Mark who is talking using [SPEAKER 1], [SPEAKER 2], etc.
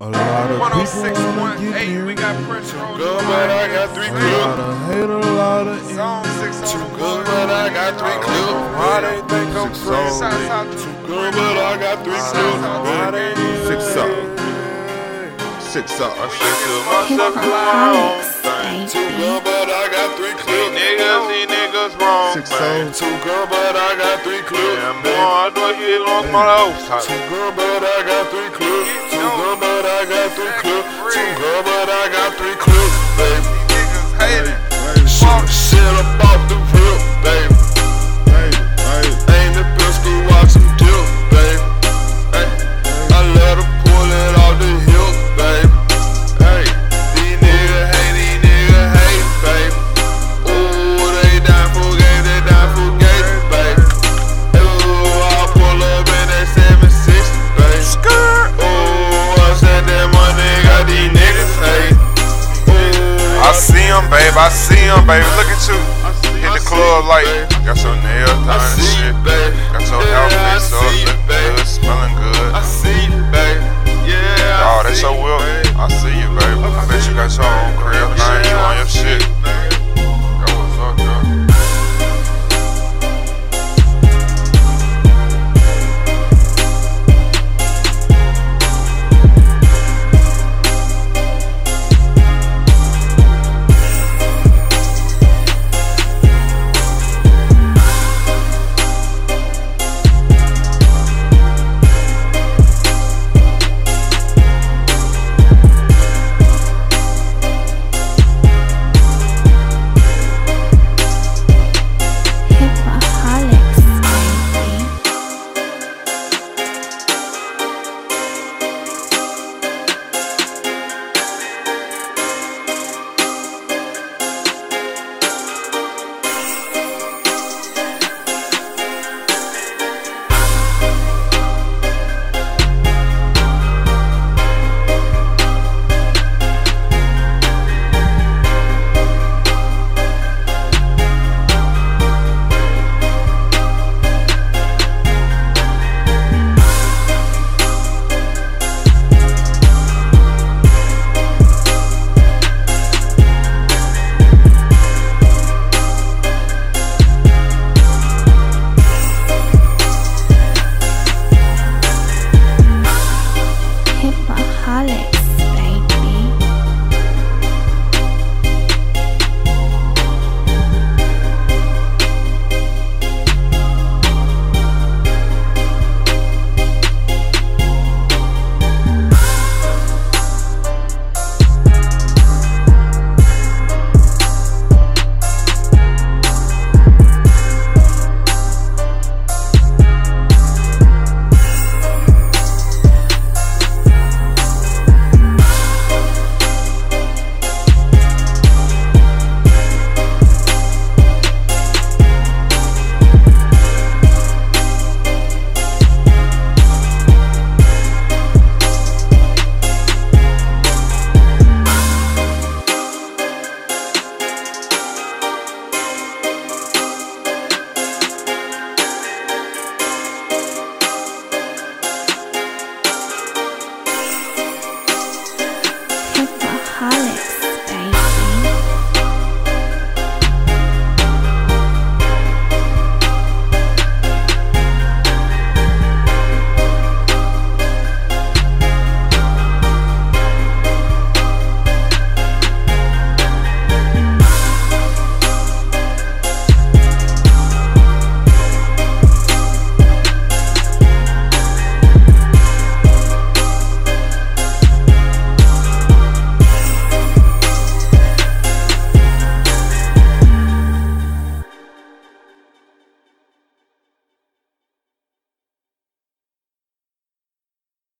[SPEAKER 1] A lot of people
[SPEAKER 2] 106.8,
[SPEAKER 1] wanna get near
[SPEAKER 2] we got pressure on
[SPEAKER 3] Good, but I got three
[SPEAKER 1] A lot of hate, a lot of
[SPEAKER 2] Zone 6
[SPEAKER 3] Too good, but I got three clips.
[SPEAKER 2] Why they think I'm
[SPEAKER 1] Six
[SPEAKER 2] fresh?
[SPEAKER 1] songs.
[SPEAKER 2] Shouts out to
[SPEAKER 3] Too good, but I got three
[SPEAKER 2] Shouts
[SPEAKER 3] clips.
[SPEAKER 2] out to the.
[SPEAKER 1] Six up. Six up.
[SPEAKER 3] I shit to myself in my own thing. Too good, but I got three clips.
[SPEAKER 4] Niggas, these niggas wrong,
[SPEAKER 1] Six
[SPEAKER 4] man.
[SPEAKER 1] songs.
[SPEAKER 3] Too good, but I got three clips.
[SPEAKER 4] I.
[SPEAKER 3] Too good, but I got three clips. Too good, but I got three clips. Too good, but I got three clips, baby.
[SPEAKER 4] Him, babe. Look at you. Hit the club like got your nails done and shit.
[SPEAKER 3] baby.
[SPEAKER 4] Got your outfit so
[SPEAKER 3] see you,
[SPEAKER 4] good, smelling good.
[SPEAKER 3] I see baby. Yeah.
[SPEAKER 4] Oh, that's your will.
[SPEAKER 5] Hi.